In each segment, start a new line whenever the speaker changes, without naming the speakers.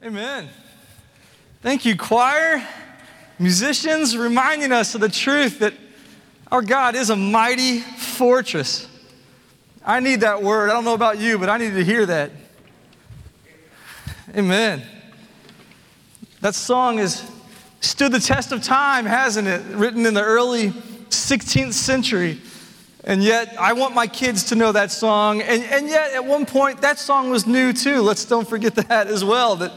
Amen. Thank you, choir, musicians, reminding us of the truth that our God is a mighty fortress. I need that word. I don't know about you, but I need to hear that. Amen. That song has stood the test of time, hasn't it? Written in the early 16th century. And yet, I want my kids to know that song. And, and yet, at one point, that song was new too. Let's don't forget that as well. That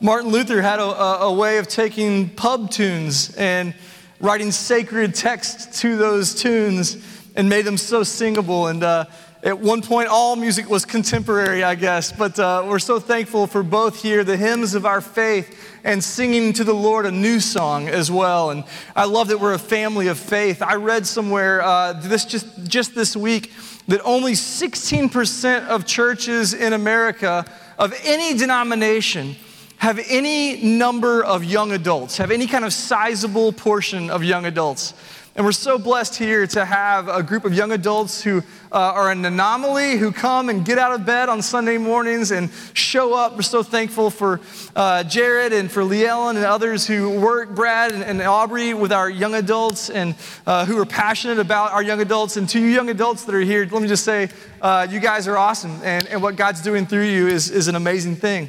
Martin Luther had a, a, way of taking pub tunes and writing sacred text to those tunes and made them so singable. And uh, at one point, all music was contemporary, I guess. But uh, we're so thankful for both here, the hymns of our faith and singing to the Lord a new song as well. And I love that we're a family of faith. I read somewhere uh, this just, just this week that only 16% of churches in America of any denomination have any number of young adults, have any kind of sizable portion of young adults. And we're so blessed here to have a group of young adults who uh, are an anomaly, who come and get out of bed on Sunday mornings and show up. We're so thankful for uh, Jared and for Lee Ellen and others who work, Brad and, and Aubrey, with our young adults and uh, who are passionate about our young adults. And to you young adults that are here, let me just say, uh, you guys are awesome. And, and what God's doing through you is, is an amazing thing.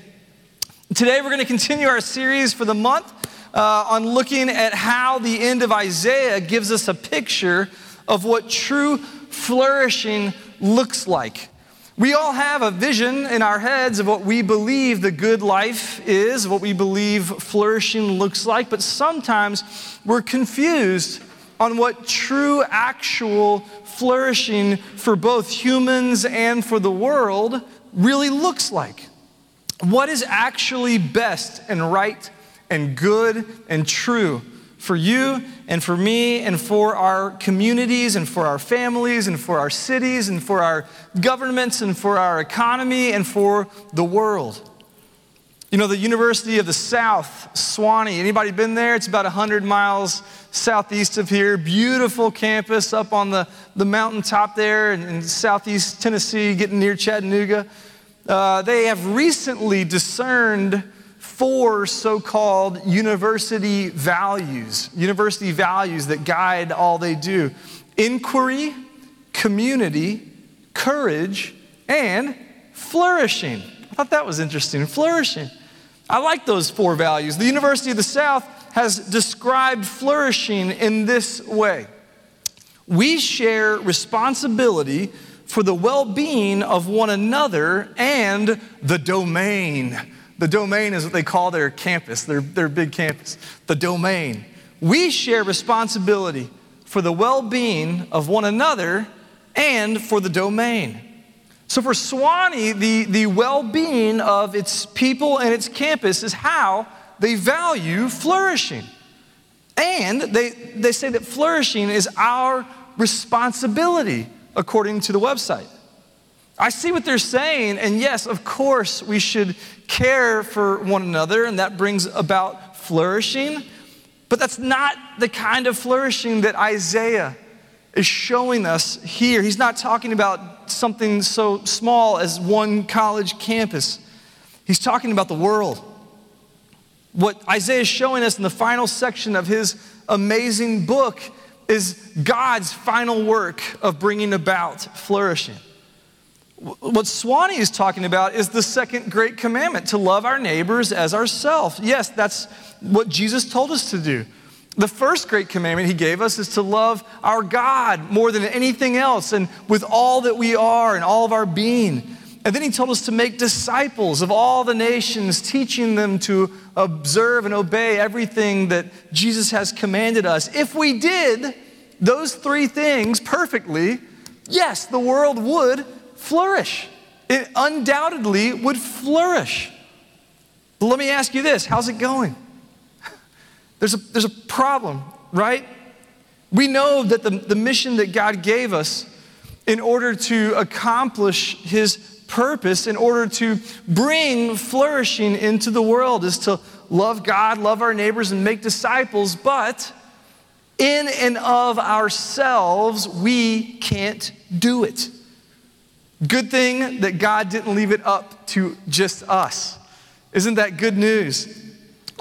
Today, we're going to continue our series for the month uh, on looking at how the end of Isaiah gives us a picture of what true flourishing looks like. We all have a vision in our heads of what we believe the good life is, what we believe flourishing looks like, but sometimes we're confused on what true, actual flourishing for both humans and for the world really looks like. What is actually best and right and good and true for you and for me and for our communities and for our families and for our cities and for our governments and for our economy and for the world. You know, the University of the South, Sewanee, anybody been there? It's about 100 miles southeast of here. Beautiful campus up on the, the mountaintop there in, in southeast Tennessee, getting near Chattanooga. Uh, they have recently discerned four so called university values, university values that guide all they do inquiry, community, courage, and flourishing. I thought that was interesting. Flourishing. I like those four values. The University of the South has described flourishing in this way we share responsibility for the well being of one another and the domain the domain is what they call their campus, their, their big campus. The domain. We share responsibility for the well being of one another and for the domain. So for Sewanee, the, the well being of its people and its campus is how they value flourishing. And they, they say that flourishing is our responsibility, according to the website. I see what they're saying, and yes, of course, we should care for one another, and that brings about flourishing. But that's not the kind of flourishing that Isaiah is showing us here. He's not talking about something so small as one college campus, he's talking about the world. What Isaiah is showing us in the final section of his amazing book is God's final work of bringing about flourishing. What Sewanee is talking about is the second great commandment to love our neighbors as ourselves. Yes, that's what Jesus told us to do. The first great commandment he gave us is to love our God more than anything else and with all that we are and all of our being. And then he told us to make disciples of all the nations, teaching them to observe and obey everything that Jesus has commanded us. If we did those three things perfectly, yes, the world would flourish. It undoubtedly would flourish. But let me ask you this how's it going? There's a, there's a problem, right? We know that the, the mission that God gave us in order to accomplish His purpose, in order to bring flourishing into the world, is to love God, love our neighbors, and make disciples. But in and of ourselves, we can't do it. Good thing that God didn't leave it up to just us. Isn't that good news?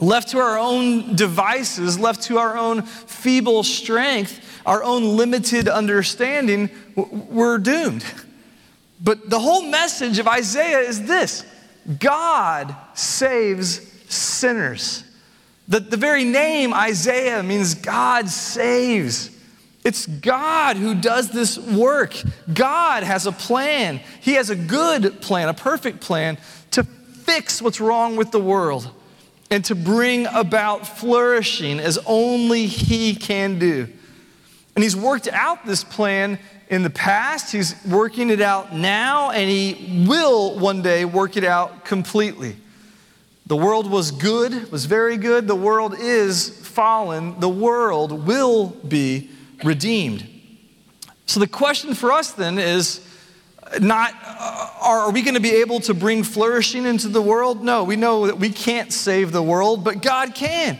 Left to our own devices, left to our own feeble strength, our own limited understanding, we're doomed. But the whole message of Isaiah is this God saves sinners. The, the very name Isaiah means God saves. It's God who does this work. God has a plan. He has a good plan, a perfect plan to fix what's wrong with the world and to bring about flourishing as only He can do. And He's worked out this plan in the past, He's working it out now, and He will one day work it out completely. The world was good, was very good. The world is fallen. The world will be redeemed. So the question for us then is not uh, are we going to be able to bring flourishing into the world? No, we know that we can't save the world, but God can.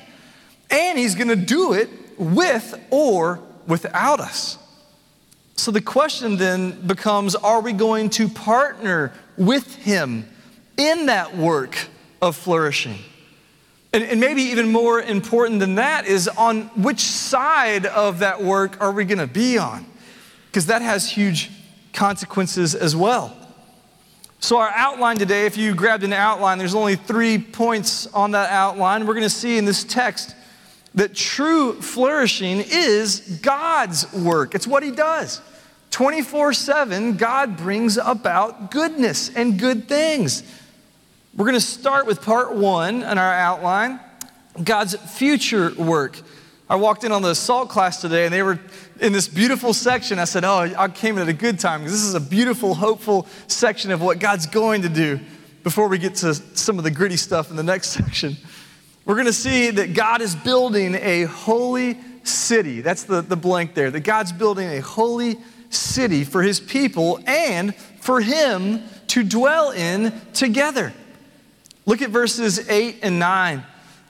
And He's going to do it with or without us. So the question then becomes are we going to partner with Him in that work of flourishing? And, and maybe even more important than that is on which side of that work are we going to be on? Because that has huge consequences as well. So, our outline today, if you grabbed an outline, there's only three points on that outline. We're going to see in this text that true flourishing is God's work, it's what He does. 24 7, God brings about goodness and good things. We're going to start with part one in our outline God's future work. I walked in on the SALT class today and they were in this beautiful section. I said, Oh, I came in at a good time because this is a beautiful, hopeful section of what God's going to do before we get to some of the gritty stuff in the next section. We're going to see that God is building a holy city. That's the, the blank there. That God's building a holy city for his people and for him to dwell in together. Look at verses 8 and 9.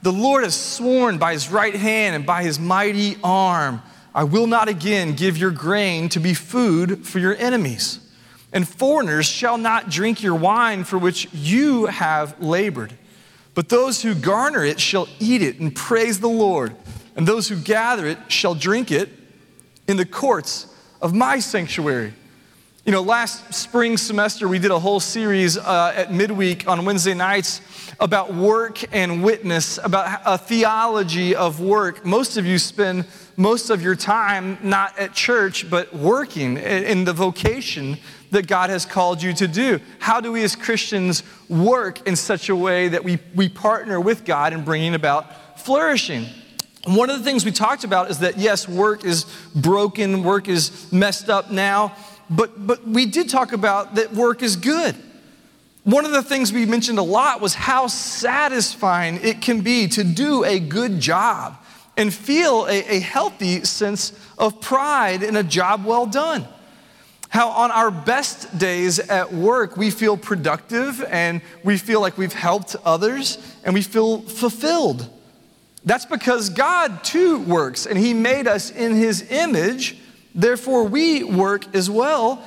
The Lord has sworn by his right hand and by his mighty arm, I will not again give your grain to be food for your enemies. And foreigners shall not drink your wine for which you have labored. But those who garner it shall eat it and praise the Lord. And those who gather it shall drink it in the courts of my sanctuary. You know, last spring semester, we did a whole series uh, at midweek on Wednesday nights about work and witness, about a theology of work. Most of you spend most of your time not at church, but working in the vocation that God has called you to do. How do we as Christians work in such a way that we, we partner with God in bringing about flourishing? One of the things we talked about is that yes, work is broken, work is messed up now but, but we did talk about that work is good. One of the things we mentioned a lot was how satisfying it can be to do a good job and feel a, a healthy sense of pride in a job well done. How on our best days at work, we feel productive and we feel like we've helped others and we feel fulfilled. That's because God too works and He made us in His image Therefore, we work as well.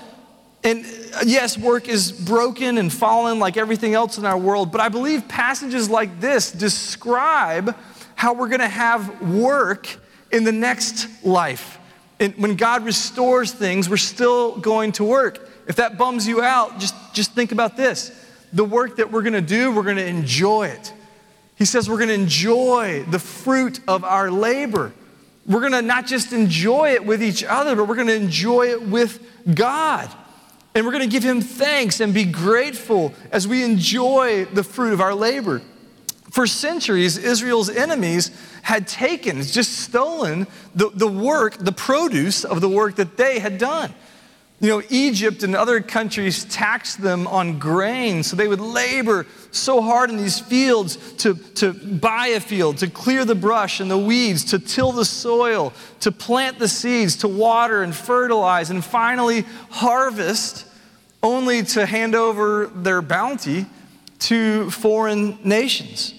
And uh, yes, work is broken and fallen like everything else in our world, but I believe passages like this describe how we're going to have work in the next life. And when God restores things, we're still going to work. If that bums you out, just, just think about this. The work that we're going to do, we're going to enjoy it. He says we're going to enjoy the fruit of our labor we're going to not just enjoy it with each other, but we're going to enjoy it with God. And we're going to give Him thanks and be grateful as we enjoy the fruit of our labor. For centuries, Israel's enemies had taken, just stolen the, the work, the produce of the work that they had done. You know, Egypt and other countries taxed them on grain, so they would labor so hard in these fields to, to buy a field, to clear the brush and the weeds, to till the soil, to plant the seeds, to water and fertilize, and finally harvest, only to hand over their bounty to foreign nations.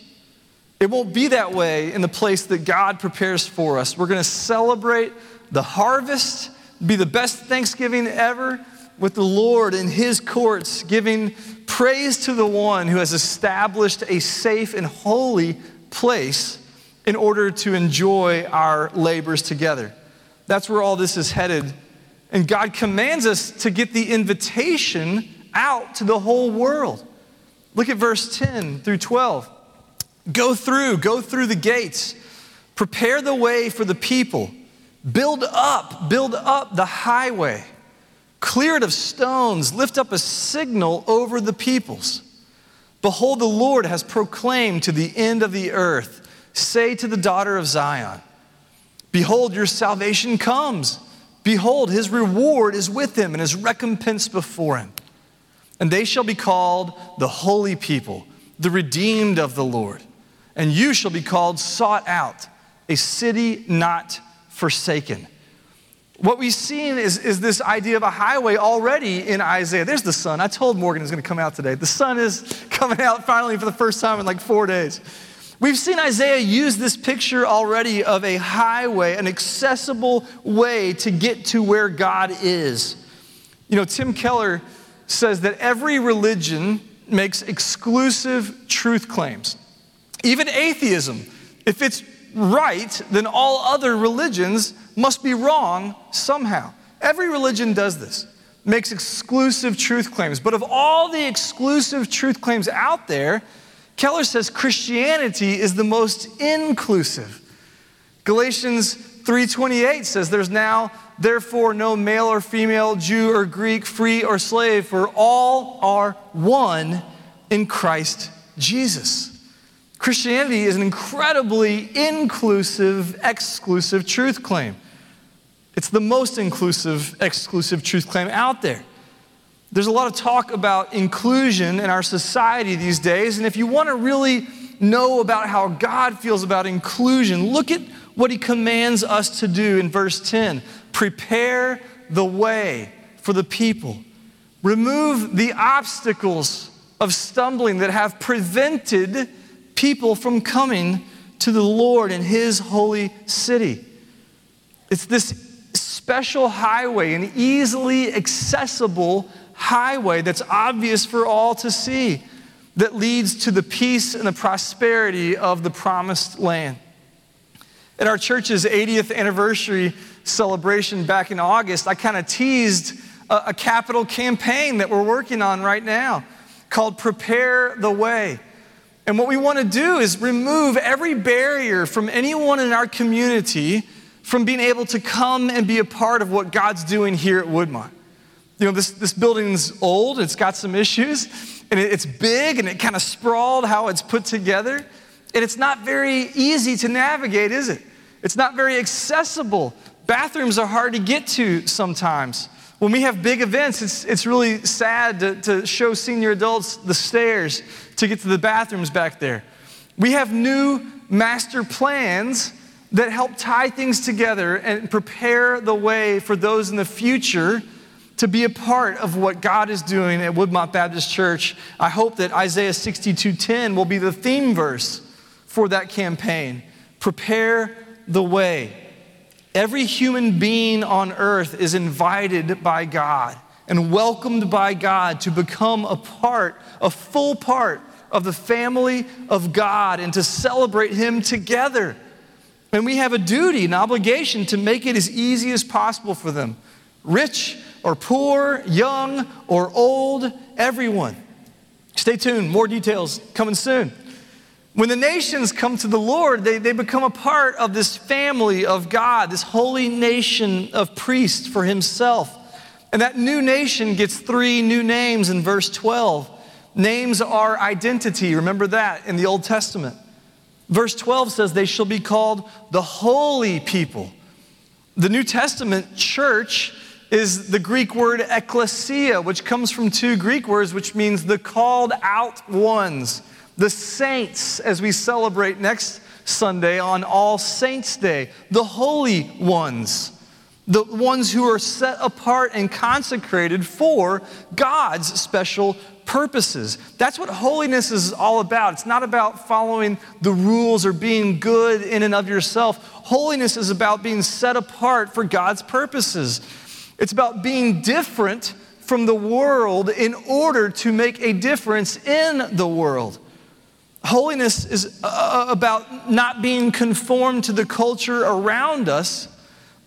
It won't be that way in the place that God prepares for us. We're going to celebrate the harvest be the best Thanksgiving ever with the Lord in His courts, giving Praise to the one who has established a safe and holy place in order to enjoy our labors together. That's where all this is headed. And God commands us to get the invitation out to the whole world. Look at verse 10 through 12. Go through, go through the gates, prepare the way for the people, build up, build up the highway, clear it of stones, lift up a signal over the peoples. Behold, the Lord has proclaimed to the end of the earth, say to the daughter of Zion, Behold, your salvation comes. Behold, his reward is with him and his recompense before him. And they shall be called the holy people, the redeemed of the Lord. And you shall be called sought out, a city not forsaken. What we've seen is, is this idea of a highway already in Isaiah. There's the sun. I told Morgan it's going to come out today. The sun is coming out finally for the first time in like four days. We've seen Isaiah use this picture already of a highway, an accessible way to get to where God is. You know, Tim Keller says that every religion makes exclusive truth claims. Even atheism, if it's right, then all other religions must be wrong somehow. Every religion does this, makes exclusive truth claims. But of all the exclusive truth claims out there, Keller says Christianity is the most inclusive. Galatians 3:28 says there's now therefore no male or female, Jew or Greek, free or slave, for all are one in Christ Jesus. Christianity is an incredibly inclusive, exclusive truth claim. It's the most inclusive, exclusive truth claim out there. There's a lot of talk about inclusion in our society these days, and if you want to really know about how God feels about inclusion, look at what he commands us to do in verse 10 prepare the way for the people, remove the obstacles of stumbling that have prevented people from coming to the Lord in his holy city. It's this special highway, an easily accessible highway that's obvious for all to see that leads to the peace and the prosperity of the promised land. At our church's 80th anniversary celebration back in August, I kind of teased a, a, capital campaign that we're working on right now called Prepare the Way. And what we want to do is remove every barrier from anyone in our community from being able to come and be a part of what God's doing here at Woodmont. You know, this, this building's old, it's got some issues, and it's big and it kind of sprawled how it's put together. And it's not very easy to navigate, is it? It's not very accessible. Bathrooms are hard to get to sometimes. When we have big events, it's, it's really sad to, to show senior adults the stairs to get to the bathrooms back there. We have new master plans that help tie things together and prepare the way for those in the future to be a part of what God is doing at Woodmont Baptist Church. I hope that Isaiah 62:10 will be the theme verse for that campaign. Prepare the way. Every human being on earth is invited by God and welcomed by God to become a part, a full part of the family of God and to celebrate Him together. And we have a duty, an obligation to make it as easy as possible for them. Rich or poor, young or old, everyone. Stay tuned, more details coming soon. When the nations come to the Lord, they, they become a part of this family of God, this holy nation of priests for himself. And that new nation gets three new names in verse 12. Names are identity, remember that in the Old Testament. Verse 12 says, They shall be called the holy people. The New Testament church is the Greek word ekklesia, which comes from two Greek words, which means the called out ones the saints as we celebrate next Sunday on All Saints' Day, the holy ones, the ones who are set apart and consecrated for God's special purposes. That's what holiness is all about. It's not about following the rules or being good in and of yourself. Holiness is about being set apart for God's purposes. It's about being different from the world in order to make a difference in the world. Holiness is uh, about not being conformed to the culture around us,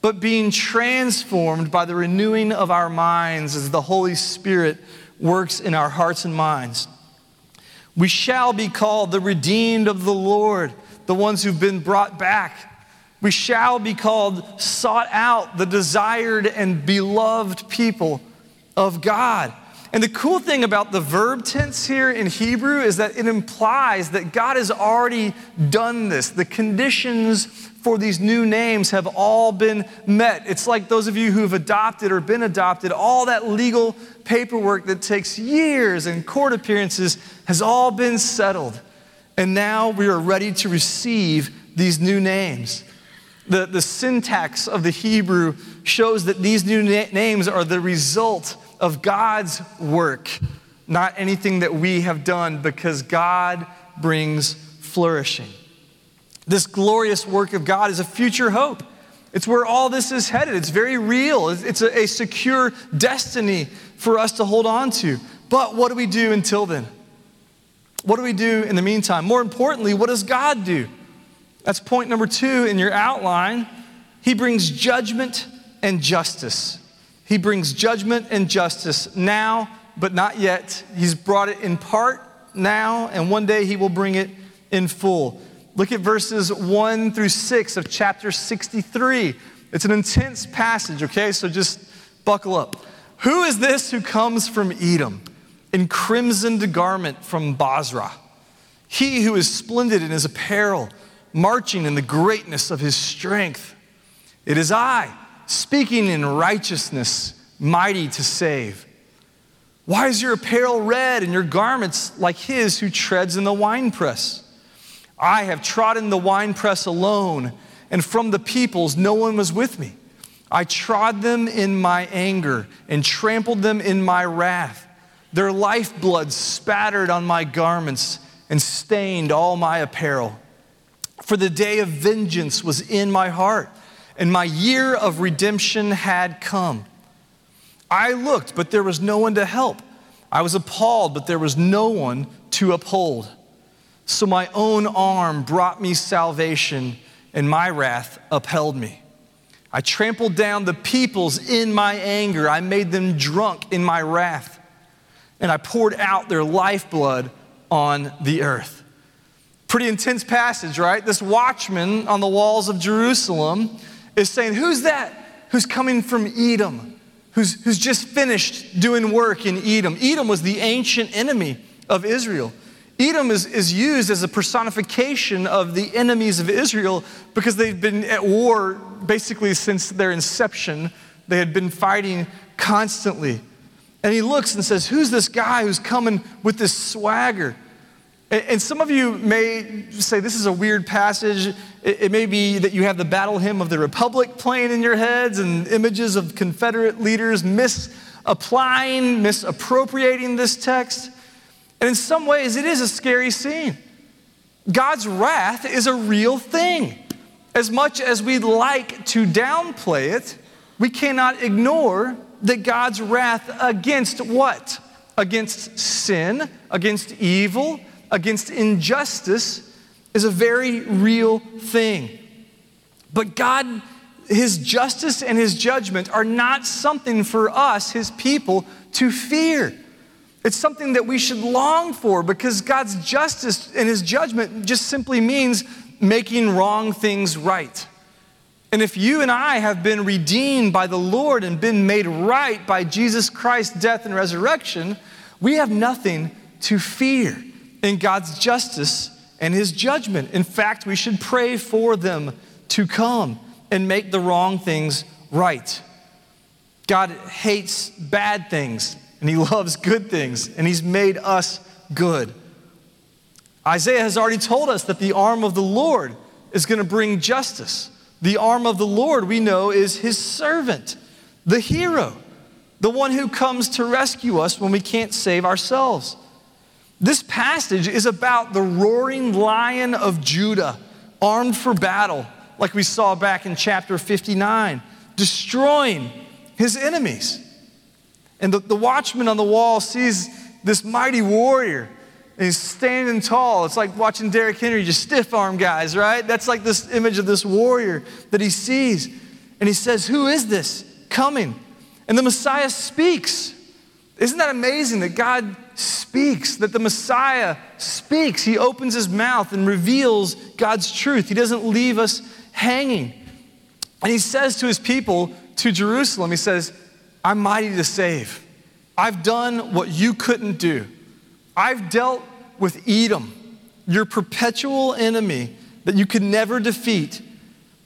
but being transformed by the renewing of our minds as the Holy Spirit works in our hearts and minds. We shall be called the redeemed of the Lord, the ones who've been brought back. We shall be called sought out, the desired and beloved people of God. And the cool thing about the verb tense here in Hebrew is that it implies that God has already done this. The conditions for these new names have all been met. It's like those of you who've adopted or been adopted, all that legal paperwork that takes years and court appearances has all been settled. And now we are ready to receive these new names. The, the syntax of the Hebrew shows that these new na- names are the result of God's work, not anything that we have done, because God brings flourishing. This glorious work of God is a future hope. It's where all this is headed. It's very real. It's a, a secure destiny for us to hold on to. But what do we do until then? What do we do in the meantime? More importantly, what does God do? That's point number two in your outline. He brings judgment and justice. He brings judgment and justice now, but not yet. He's brought it in part now, and one day he will bring it in full. Look at verses 1 through 6 of chapter 63. It's an intense passage, okay? So just buckle up. Who is this who comes from Edom in crimsoned garment from Bozrah? He who is splendid in his apparel, marching in the greatness of his strength. It is I speaking in righteousness, mighty to save. Why is your apparel red and your garments like his who treads in the winepress? I have trodden the winepress alone, and from the peoples no one was with me. I trod them in my anger and trampled them in my wrath. Their lifeblood spattered on my garments and stained all my apparel. For the day of vengeance was in my heart and my year of redemption had come. I looked, but there was no one to help. I was appalled, but there was no one to uphold. So my own arm brought me salvation, and my wrath upheld me. I trampled down the peoples in my anger. I made them drunk in my wrath, and I poured out their lifeblood on the earth. Pretty intense passage, right? This watchman on the walls of Jerusalem is saying, Who's that who's coming from Edom, who's, who's just finished doing work in Edom? Edom was the ancient enemy of Israel. Edom is, is used as a personification of the enemies of Israel because they've been at war basically since their inception. They had been fighting constantly. And he looks and says, Who's this guy who's coming with this swagger? And some of you may say this is a weird passage. It may be that you have the battle hymn of the Republic playing in your heads and images of Confederate leaders misapplying, misappropriating this text. And in some ways, it is a scary scene. God's wrath is a real thing. As much as we'd like to downplay it, we cannot ignore that God's wrath against what? Against sin, against evil, against injustice is a very real thing. But God, His justice and His judgment are not something for us, His people, to fear. It's something that we should long for because God's justice and His judgment just simply means making wrong things right. And if you and I have been redeemed by the Lord and been made right by Jesus Christ's death and resurrection, we have nothing to fear in God's justice and his judgment. In fact, we should pray for them to come and make the wrong things right. God hates bad things and he loves good things, and he's made us good. Isaiah has already told us that the arm of the Lord is going to bring justice. The arm of the Lord, we know, is his servant, the hero, the one who comes to rescue us when we can't save ourselves. This passage is about the roaring lion of Judah, armed for battle, like we saw back in chapter 59, destroying his enemies. And the, the watchman on the wall sees this mighty warrior. And he's standing tall. It's like watching Derrick Henry just stiff arm guys, right? That's like this image of this warrior that he sees. And he says, Who is this coming? And the Messiah speaks. Isn't that amazing that God speaks, that the Messiah speaks? He opens his mouth and reveals God's truth. He doesn't leave us hanging. And he says to his people, to Jerusalem, he says, I'm mighty to save. I've done what you couldn't do. I've dealt with Edom, your perpetual enemy that you could never defeat.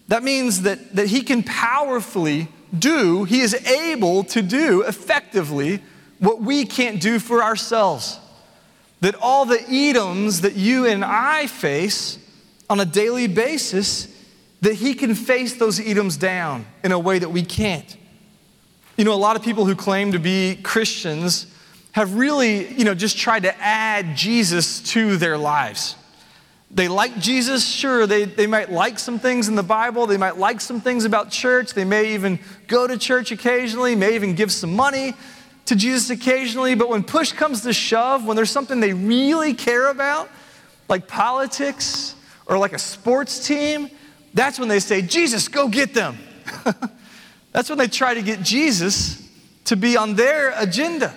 That means that, that he can powerfully do, he is able to do effectively what we can't do for ourselves. That all the Edoms that you and I face on a daily basis, that he can face those Edoms down in a way that we can't. You know, a lot of people who claim to be Christians have really, you know, just tried to add Jesus to their lives. They like Jesus, sure, they, they might like some things in the Bible, they might like some things about church, they may even go to church occasionally, may even give some money to Jesus occasionally, but when push comes to shove, when there's something they really care about, like politics or like a sports team, that's when they say, Jesus, go get them. that's when they try to get Jesus to be on their agenda.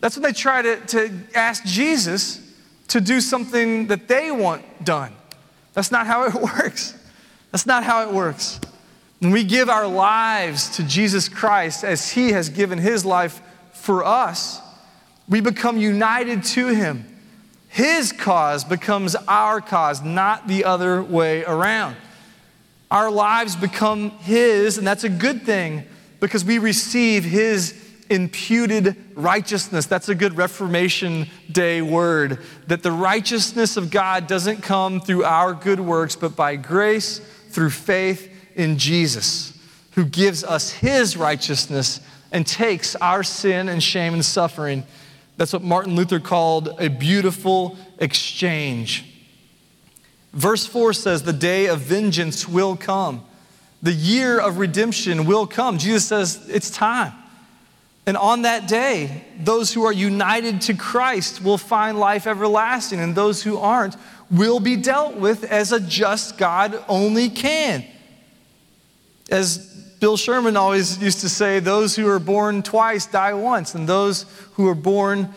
That's when they try to, to ask Jesus to do something that they want done. That's not how it works. That's not how it works. When we give our lives to Jesus Christ as He has given His life for us, we become united to Him. His cause becomes our cause, not the other way around. Our lives become His, and that's a good thing because we receive His imputed righteousness. That's a good Reformation Day word. That the righteousness of God doesn't come through our good works, but by grace through faith in Jesus, who gives us his righteousness and takes our sin and shame and suffering. That's what Martin Luther called a beautiful exchange. Verse 4 says, The day of vengeance will come. The year of redemption will come. Jesus says, It's time. And on that day, those who are united to Christ will find life everlasting, and those who aren't will be dealt with as a just God only can. As Bill Sherman always used to say, those who are born twice die once, and those who are born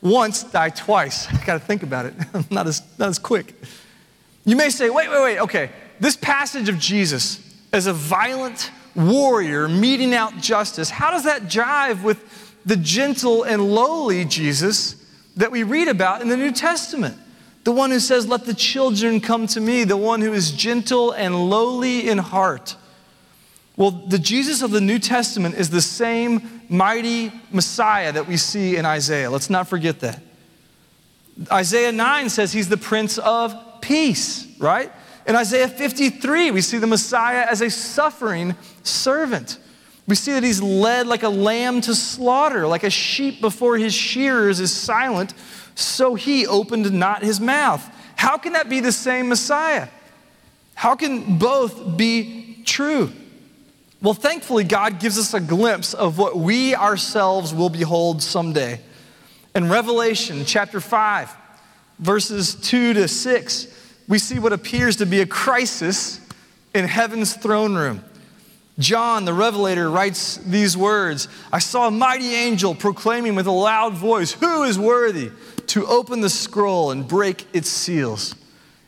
once die twice. I gotta think about it. not, as, not as quick. You may say, wait, wait, wait, okay. This passage of Jesus as a violent warrior meting out justice. How does that jive with the gentle and lowly Jesus that we read about in the New Testament? The one who says, Let the children come to me, the one who is gentle and lowly in heart. Well, the Jesus of the New Testament is the same mighty Messiah that we see in Isaiah. Let's not forget that. Isaiah 9 says he's the Prince of Peace, right? In Isaiah 53, we see the Messiah as a suffering servant. We see that he's led like a lamb to slaughter, like a sheep before his shearers is silent, so he opened not his mouth. How can that be the same Messiah? How can both be true? Well, thankfully, God gives us a glimpse of what we ourselves will behold someday. In Revelation chapter 5, verses 2 to 6, we see what appears to be a crisis in heaven's throne room. John, the Revelator, writes these words I saw a mighty angel proclaiming with a loud voice, Who is worthy to open the scroll and break its seals?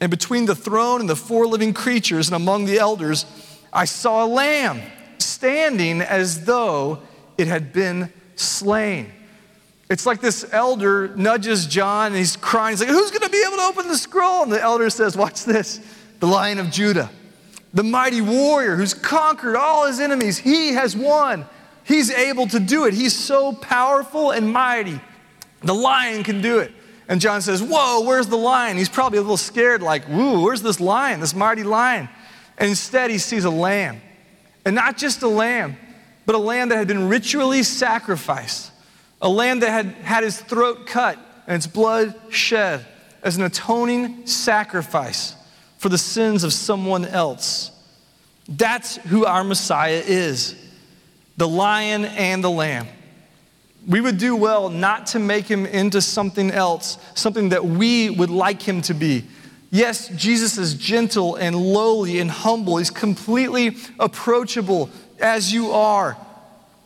And between the throne and the four living creatures and among the elders, I saw a lamb standing as though it had been slain. It's like this elder nudges John and he's crying. He's like, Who's going to be able to open the scroll? And the elder says, Watch this the lion of Judah, the mighty warrior who's conquered all his enemies. He has won. He's able to do it. He's so powerful and mighty. The lion can do it. And John says, Whoa, where's the lion? He's probably a little scared, like, Woo, where's this lion, this mighty lion? And instead, he sees a lamb. And not just a lamb, but a lamb that had been ritually sacrificed, a lamb that had had his throat cut and its blood shed as an atoning sacrifice for the sins of someone else. That's who our Messiah is the lion and the lamb. We would do well not to make him into something else, something that we would like him to be. Yes, Jesus is gentle and lowly and humble. He's completely approachable as you are.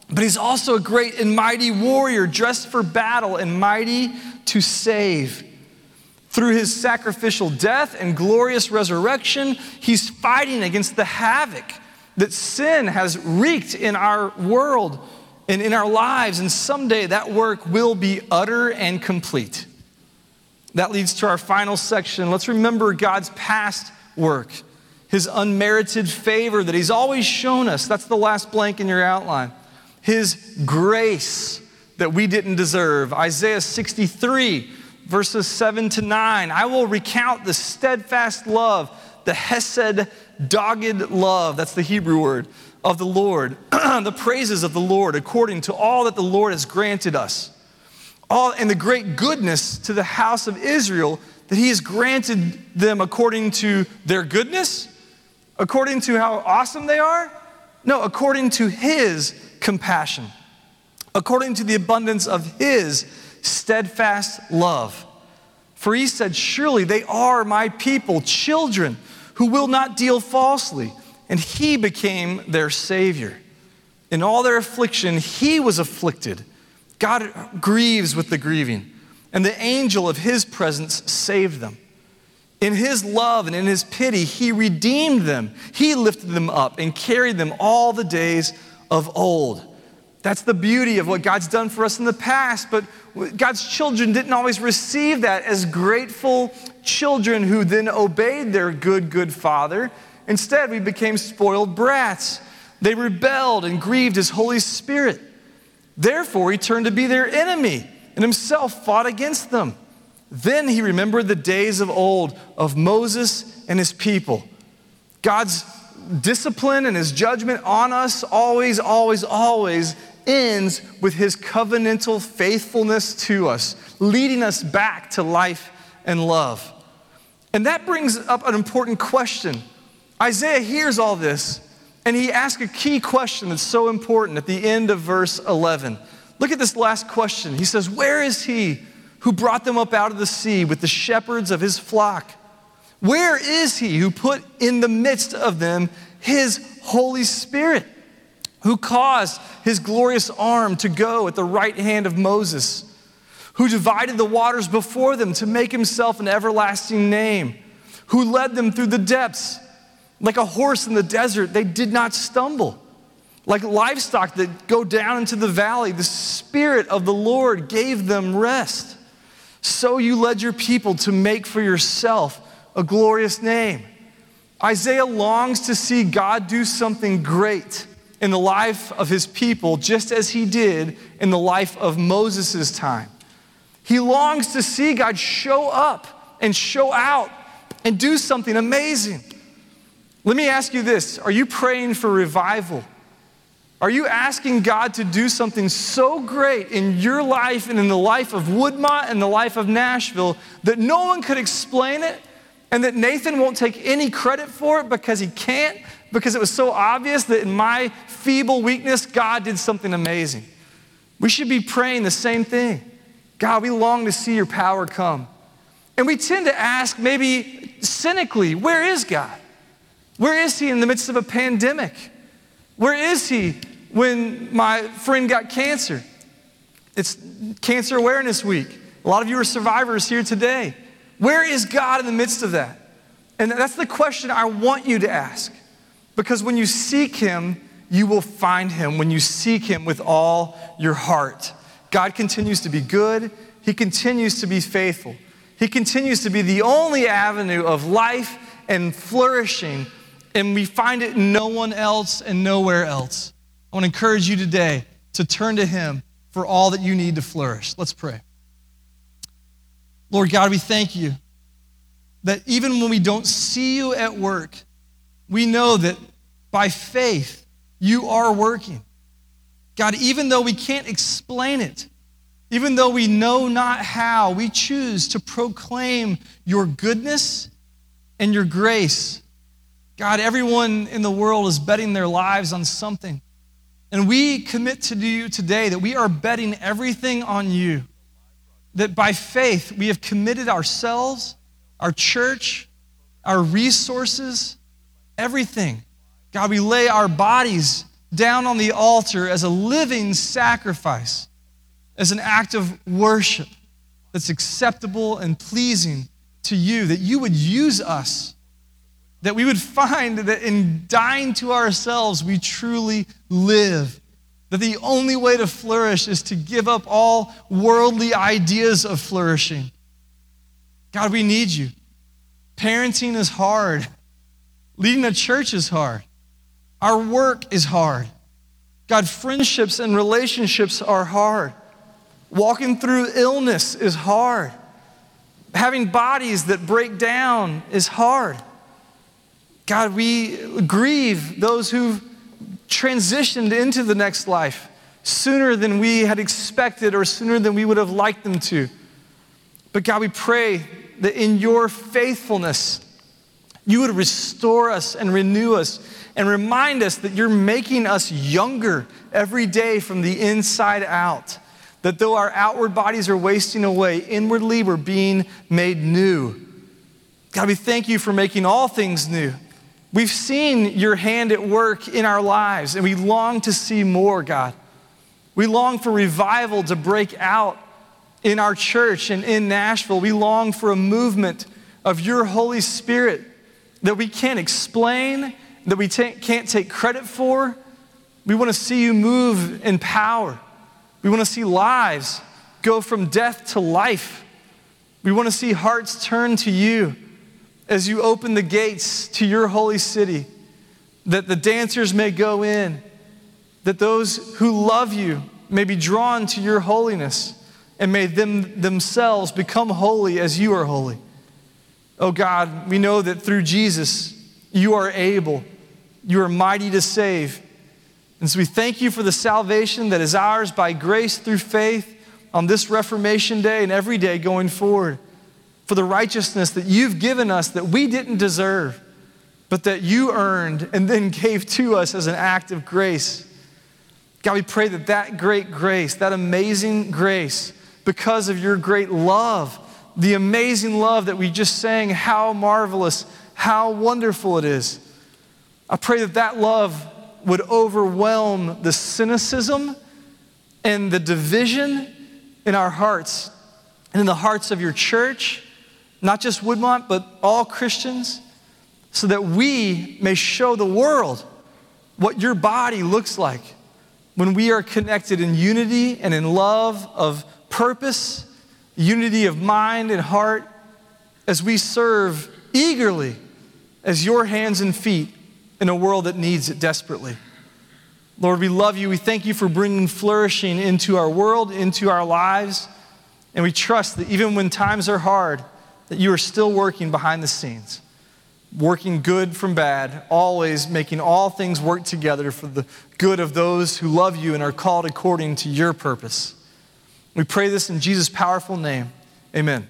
But he's also a great and mighty warrior, dressed for battle and mighty to save. Through his sacrificial death and glorious resurrection, he's fighting against the havoc that sin has wreaked in our world and in our lives. And someday that work will be utter and complete. That leads to our final section. Let's remember God's past work, his unmerited favor that he's always shown us. That's the last blank in your outline. His grace that we didn't deserve. Isaiah 63 verses 7 to 9. I will recount the steadfast love, the hesed, dogged love, that's the Hebrew word, of the Lord, the praises of the Lord, according to all that the Lord has granted us. All and the great goodness to the house of Israel that he has granted them according to their goodness, according to how awesome they are. No, according to his compassion, according to the abundance of his steadfast love. For he said, Surely they are my people, children who will not deal falsely. And he became their Savior. In all their affliction, he was afflicted. God grieves with the grieving, and the angel of his presence saved them. In his love and in his pity, he redeemed them. He lifted them up and carried them all the days of old. That's the beauty of what God's done for us in the past, but God's children didn't always receive that as grateful children who then obeyed their good, good father. Instead, we became spoiled brats. They rebelled and grieved his Holy Spirit. Therefore, he turned to be their enemy and himself fought against them. Then he remembered the days of old of Moses and his people. God's discipline and his judgment on us always, always, always ends with his covenantal faithfulness to us, leading us back to life and love. And that brings up an important question. Isaiah hears all this, and he asks a key question that's so important at the end of verse 11. Look at this last question. He says, Where is he who brought them up out of the sea with the shepherds of his flock? Where is he who put in the midst of them his Holy Spirit? who caused his glorious arm to go at the right hand of Moses, who divided the waters before them to make himself an everlasting name, who led them through the depths. Like a horse in the desert, they did not stumble. Like livestock that go down into the valley, the Spirit of the Lord gave them rest. So you led your people to make for yourself a glorious name. Isaiah longs to see God do something great in the life of his people, just as he did in the life of Moses' time. He longs to see God show up and show out and do something amazing. Let me ask you this Are you praying for revival? Are you asking God to do something so great in your life and in the life of Woodmont and the life of Nashville that no one could explain it and that Nathan won't take any credit for it because he can't because it was so obvious that in my feeble weakness, God did something amazing. We should be praying the same thing. God, we long to see your power come. And we tend to ask, maybe cynically, where is God? Where is He in the midst of a pandemic? Where is He when my friend got cancer? It's Cancer Awareness Week. A lot of you are survivors here today. Where is God in the midst of that? And that's the question I want you to ask. Because when you seek Him, you will find Him when you seek Him with all your heart. God continues to be good, He continues to be faithful, He continues to be the only avenue of life and flourishing, and we find it in no one else and nowhere else. I want to encourage you today to turn to Him for all that you need to flourish. Let's pray. Lord God, we thank you that even when we don't see you at work, we know that by faith you are working. God, even though we can't explain it, even though we know not how, we choose to proclaim your goodness and your grace. God, everyone in the world is betting their lives on something. And we commit to you today that we are betting everything on you. That by faith we have committed ourselves, our church, our resources, everything. God, we lay our bodies down on the altar as a living sacrifice, as an act of worship that's acceptable and pleasing to you, that you would use us, that we would find that in dying to ourselves, we truly live. That the only way to flourish is to give up all worldly ideas of flourishing. God, we need you. Parenting is hard. Leading a church is hard. Our work is hard. God, friendships and relationships are hard. Walking through illness is hard. Having bodies that break down is hard. God, we grieve those who've transitioned into the next life sooner than we had expected or sooner than we would have liked them to. But God, we pray that in your faithfulness, you would restore us and renew us and remind us that you're making us younger every day from the inside out. That though our outward bodies are wasting away, inwardly we're being made new. God, we thank you for making all things new. We've seen your hand at work in our lives, and we long to see more, God. We long for revival to break out in our church and in Nashville. We long for a movement of your Holy Spirit that we can't explain, that we t- can't take credit for. We want to see you move in power. We want to see lives go from death to life. We want to see hearts turn to you as you open the gates to your holy city, that the dancers may go in, that those who love you may be drawn to your holiness, and may them themselves become holy as you are holy. Oh God, we know that through Jesus, you are able, you are mighty to save. And so we thank you for the salvation that is ours by grace through faith on this Reformation Day and every day going forward. For the righteousness that you've given us that we didn't deserve, but that you earned and then gave to us as an act of grace. God, we pray that that great grace, that amazing grace, because of your great love, the amazing love that we just sang, how marvelous, how wonderful it is. I pray that that love would overwhelm the cynicism and the division in our hearts and in the hearts of your church, not just Woodmont, but all Christians, so that we may show the world what your body looks like when we are connected in unity and in love of purpose unity of mind and heart as we serve eagerly as your hands and feet in a world that needs it desperately. Lord, we love you. We thank you for bringing flourishing into our world, into our lives. And we trust that even when times are hard, that you are still working behind the scenes, working good from bad, always making all things work together for the good of those who love you and are called according to your purpose. We pray this in Jesus' powerful name. Amen.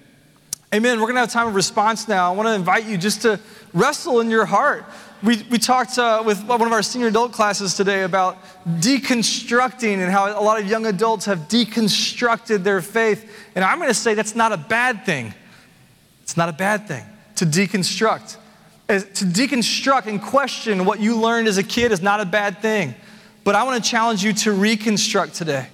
Amen. We're going to have time of response now. I want to invite you just to wrestle in your heart. We, we talked uh, with one of our senior adult classes today about deconstructing and how a lot of young adults have deconstructed their faith. And I'm going to say that's not a bad thing. It's not a bad thing to deconstruct. As, to deconstruct and question what you learned as a kid is not a bad thing. But I want to challenge you to reconstruct today.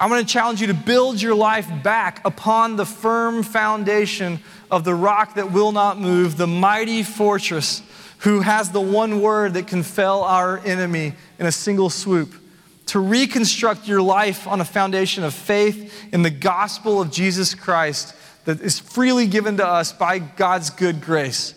I'm going to challenge you to build your life back upon the firm foundation of the rock that will not move, the mighty fortress who has the one word that can fell our enemy in a single swoop. To reconstruct your life on a foundation of faith in the gospel of Jesus Christ that is freely given to us by God's good grace.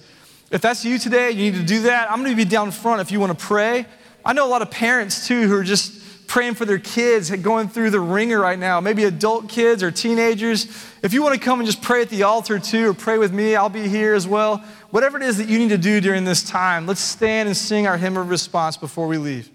If that's you today, you need to do that. I'm going to be down front if you want to pray. I know a lot of parents too who are just praying for their kids going through the wringer right now, maybe adult kids or teenagers. If you want to come and just pray at the altar too, or pray with me, I'll be here as well. Whatever it is that you need to do during this time, let's stand and sing our hymn of response before we leave.